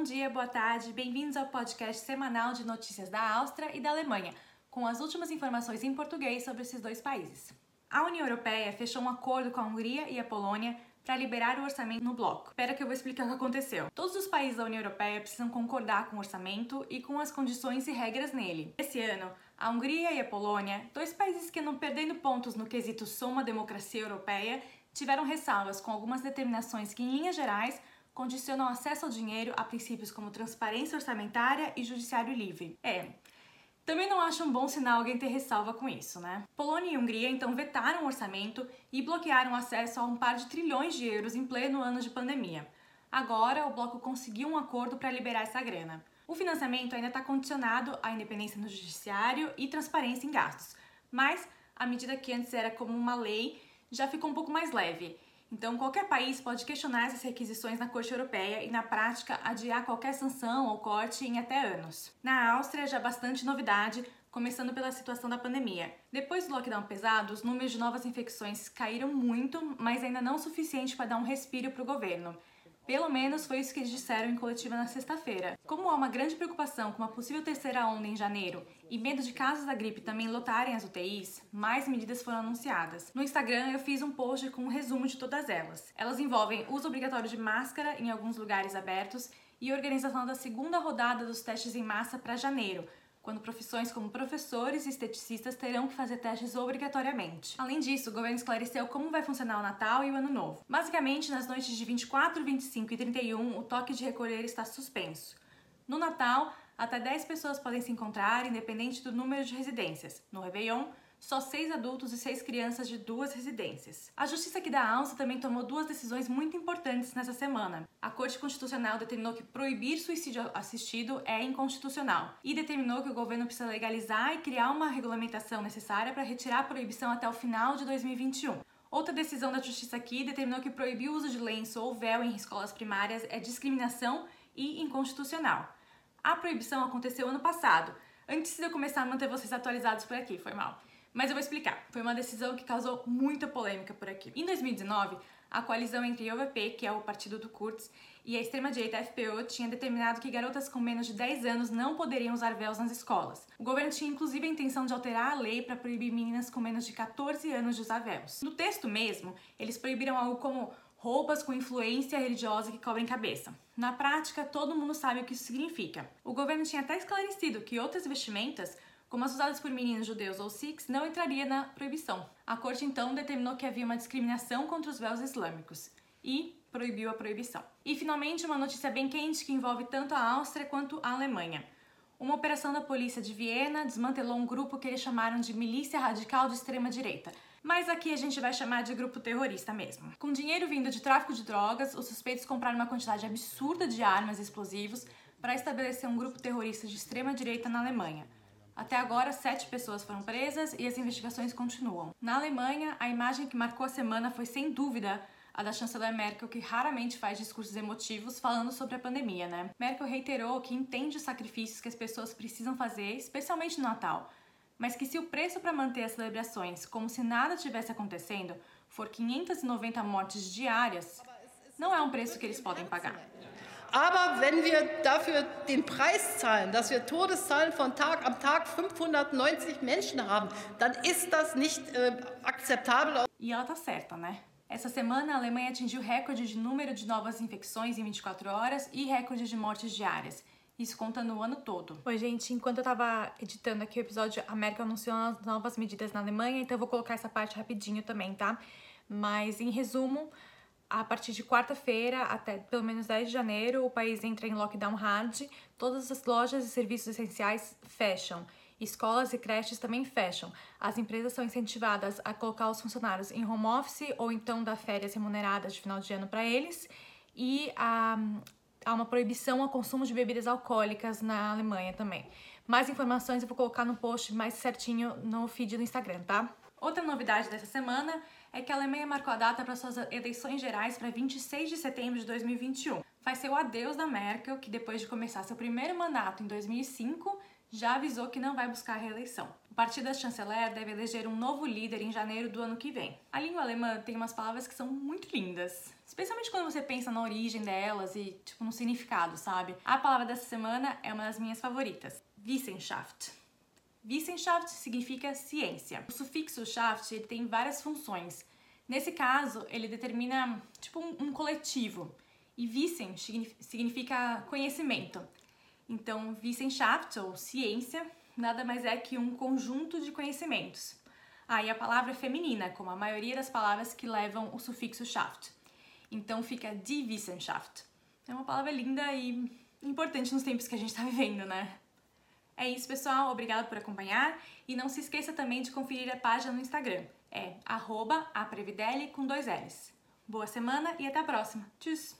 bom dia, boa tarde, bem-vindos ao podcast semanal de notícias da Áustria e da Alemanha, com as últimas informações em português sobre esses dois países. A União Europeia fechou um acordo com a Hungria e a Polônia para liberar o orçamento no bloco. Espera que eu vou explicar o que aconteceu. Todos os países da União Europeia precisam concordar com o orçamento e com as condições e regras nele. Esse ano, a Hungria e a Polônia, dois países que andam perdendo pontos no quesito soma democracia europeia, tiveram ressalvas com algumas determinações que, em linhas gerais, condicionam acesso ao dinheiro a princípios como transparência orçamentária e judiciário livre. É, também não acho um bom sinal alguém ter ressalva com isso, né? Polônia e Hungria então vetaram o orçamento e bloquearam acesso a um par de trilhões de euros em pleno ano de pandemia. Agora, o bloco conseguiu um acordo para liberar essa grana. O financiamento ainda está condicionado à independência no judiciário e transparência em gastos, mas a medida que antes era como uma lei já ficou um pouco mais leve então, qualquer país pode questionar essas requisições na Corte Europeia e, na prática, adiar qualquer sanção ou corte em até anos. Na Áustria, já bastante novidade, começando pela situação da pandemia. Depois do lockdown pesado, os números de novas infecções caíram muito, mas ainda não o suficiente para dar um respiro para o governo. Pelo menos foi isso que eles disseram em coletiva na sexta-feira. Como há uma grande preocupação com uma possível terceira onda em janeiro e medo de casos da gripe também lotarem as UTIs, mais medidas foram anunciadas. No Instagram eu fiz um post com um resumo de todas elas. Elas envolvem uso obrigatório de máscara em alguns lugares abertos e organização da segunda rodada dos testes em massa para janeiro, quando profissões como professores e esteticistas terão que fazer testes obrigatoriamente. Além disso, o governo esclareceu como vai funcionar o Natal e o Ano Novo. Basicamente, nas noites de 24, 25 e 31, o toque de recolher está suspenso. No Natal, até 10 pessoas podem se encontrar, independente do número de residências. No Réveillon, só seis adultos e seis crianças de duas residências. A Justiça aqui da Alça também tomou duas decisões muito importantes nessa semana. A Corte Constitucional determinou que proibir suicídio assistido é inconstitucional e determinou que o governo precisa legalizar e criar uma regulamentação necessária para retirar a proibição até o final de 2021. Outra decisão da Justiça aqui determinou que proibir o uso de lenço ou véu em escolas primárias é discriminação e inconstitucional. A proibição aconteceu ano passado, antes de eu começar a manter vocês atualizados por aqui, foi mal. Mas eu vou explicar. Foi uma decisão que causou muita polêmica por aqui. Em 2019, a coalizão entre OVP, que é o partido do Kurz, e a extrema-direita FPO tinha determinado que garotas com menos de 10 anos não poderiam usar véus nas escolas. O governo tinha inclusive a intenção de alterar a lei para proibir meninas com menos de 14 anos de usar véus. No texto mesmo, eles proibiram algo como roupas com influência religiosa que cobrem cabeça. Na prática, todo mundo sabe o que isso significa. O governo tinha até esclarecido que outras vestimentas como as usadas por meninos judeus ou sikhs, não entraria na proibição. A corte então determinou que havia uma discriminação contra os véus islâmicos e proibiu a proibição. E finalmente, uma notícia bem quente que envolve tanto a Áustria quanto a Alemanha. Uma operação da polícia de Viena desmantelou um grupo que eles chamaram de milícia radical de extrema direita. Mas aqui a gente vai chamar de grupo terrorista mesmo. Com dinheiro vindo de tráfico de drogas, os suspeitos compraram uma quantidade absurda de armas e explosivos para estabelecer um grupo terrorista de extrema direita na Alemanha. Até agora, sete pessoas foram presas e as investigações continuam. Na Alemanha, a imagem que marcou a semana foi sem dúvida a da chanceler Merkel, que raramente faz discursos emotivos falando sobre a pandemia, né? Merkel reiterou que entende os sacrifícios que as pessoas precisam fazer, especialmente no Natal, mas que se o preço para manter as celebrações como se nada tivesse acontecendo for 590 mortes diárias, não é um preço que eles podem pagar. Aber wenn wir dafür den Preis zahlen, dass wir Todeszahlen von Tag am Tag 590 Menschen haben, dann ist das nicht äh, akzeptabel. E ela tá certa, né? Essa semana, a Alemanha atingiu recorde de número de novas infecções em 24 horas e recorde de mortes diárias. Isso contando o ano todo. Oi, gente, enquanto eu tava editando aqui o episódio, a América anunciou as novas medidas na Alemanha, então eu vou colocar essa parte rapidinho também, tá? Mas, em resumo, a partir de quarta-feira até pelo menos 10 de janeiro, o país entra em lockdown hard, todas as lojas e serviços essenciais fecham. Escolas e creches também fecham. As empresas são incentivadas a colocar os funcionários em home office ou então dar férias remuneradas de final de ano para eles. E há, há uma proibição ao consumo de bebidas alcoólicas na Alemanha também. Mais informações eu vou colocar no post mais certinho no feed do Instagram, tá? Outra novidade dessa semana é que a Alemanha marcou a data para suas eleições gerais para 26 de setembro de 2021. Vai ser o adeus da Merkel, que depois de começar seu primeiro mandato em 2005, já avisou que não vai buscar a reeleição. O partido chanceler deve eleger um novo líder em janeiro do ano que vem. A língua alemã tem umas palavras que são muito lindas, especialmente quando você pensa na origem delas e tipo no significado, sabe? A palavra dessa semana é uma das minhas favoritas, Wissenschaft. Wissenschaft significa ciência. O sufixo schaft tem várias funções. Nesse caso, ele determina tipo um, um coletivo. E Wissen significa conhecimento. Então, Wissenschaft, ou ciência, nada mais é que um conjunto de conhecimentos. Ah, e a palavra é feminina, como a maioria das palavras que levam o sufixo Schaft. Então fica die Wissenschaft. É uma palavra linda e importante nos tempos que a gente está vivendo, né? É isso, pessoal. Obrigada por acompanhar. E não se esqueça também de conferir a página no Instagram. É aprevidele com dois L's. Boa semana e até a próxima. Tchau!